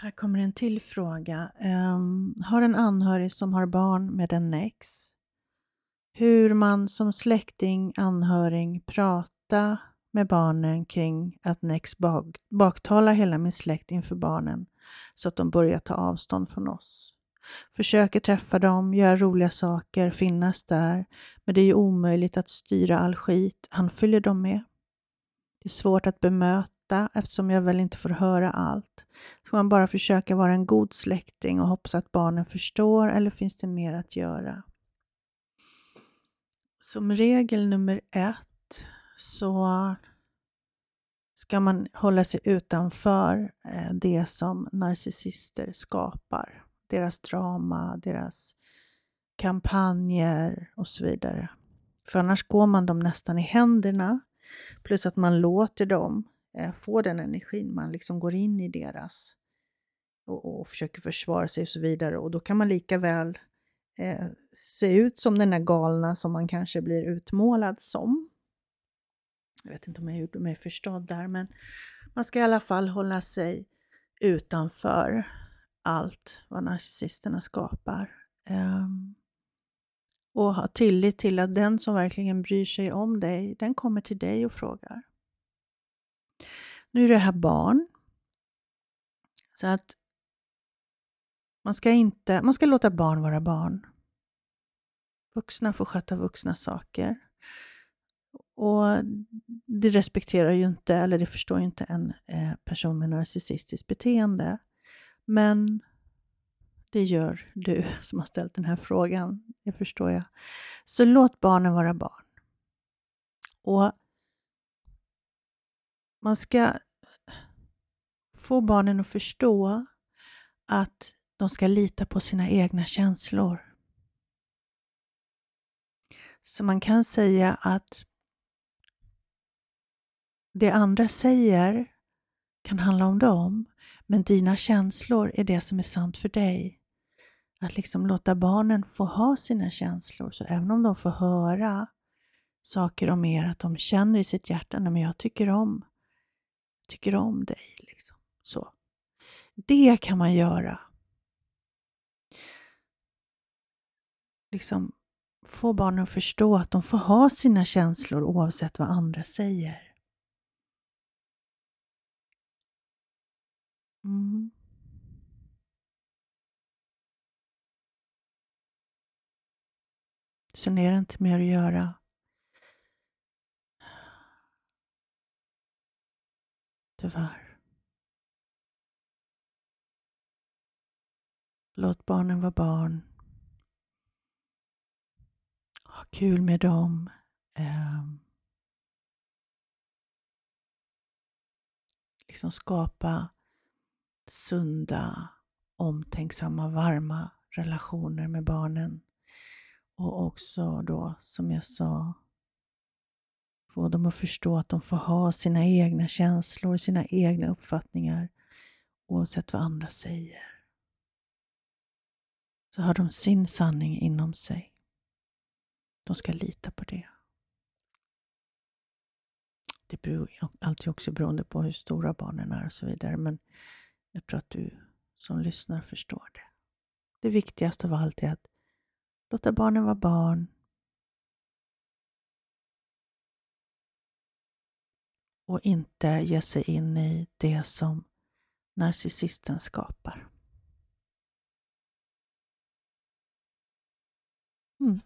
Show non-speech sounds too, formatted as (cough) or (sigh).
Här kommer en till fråga. Um, har en anhörig som har barn med en ex. Hur man som släkting, anhörig prata med barnen kring att Nex bak baktalar hela min släkt inför barnen så att de börjar ta avstånd från oss. Försöker träffa dem, göra roliga saker, finnas där, men det är ju omöjligt att styra all skit han följer dem med. Det är svårt att bemöta eftersom jag väl inte får höra allt. Ska man bara försöka vara en god släkting och hoppas att barnen förstår eller finns det mer att göra? Som regel nummer ett så ska man hålla sig utanför eh, det som narcissister skapar. Deras drama, deras kampanjer och så vidare. För annars går man dem nästan i händerna. Plus att man låter dem Eh, få den energin. Man liksom går in i deras och, och försöker försvara sig och så vidare. Och då kan man lika väl eh, se ut som den där galna som man kanske blir utmålad som. Jag vet inte om jag gjorde mig förstådd där, men man ska i alla fall hålla sig utanför allt vad narcissisterna skapar. Um, och ha tillit till att den som verkligen bryr sig om dig, den kommer till dig och frågar. Nu är det här barn. Så att man ska, inte, man ska låta barn vara barn. Vuxna får sköta vuxna saker. Och det respekterar ju inte, eller det förstår ju inte en eh, person med narcissistiskt beteende. Men det gör du (laughs) som har ställt den här frågan, det förstår jag. Så låt barnen vara barn. Och man ska få barnen att förstå att de ska lita på sina egna känslor. Så man kan säga att det andra säger kan handla om dem, men dina känslor är det som är sant för dig. Att liksom låta barnen få ha sina känslor, så även om de får höra saker om er, att de känner i sitt hjärta, men jag tycker om, tycker om dig. Liksom. Så. Det kan man göra. Liksom få barnen att förstå att de får ha sina känslor oavsett vad andra säger. Mm. Sen är det inte mer att göra. Tyvärr. Låt barnen vara barn. Ha kul med dem. Um, liksom skapa sunda, omtänksamma, varma relationer med barnen. Och också då, som jag sa, få dem att förstå att de får ha sina egna känslor, sina egna uppfattningar oavsett vad andra säger. Så har de sin sanning inom sig. De ska lita på det. Det beror alltid också beroende på hur stora barnen är och så vidare. Men jag tror att du som lyssnar förstår det. Det viktigaste av allt är att låta barnen vara barn. Och inte ge sig in i det som narcissisten skapar. Mm.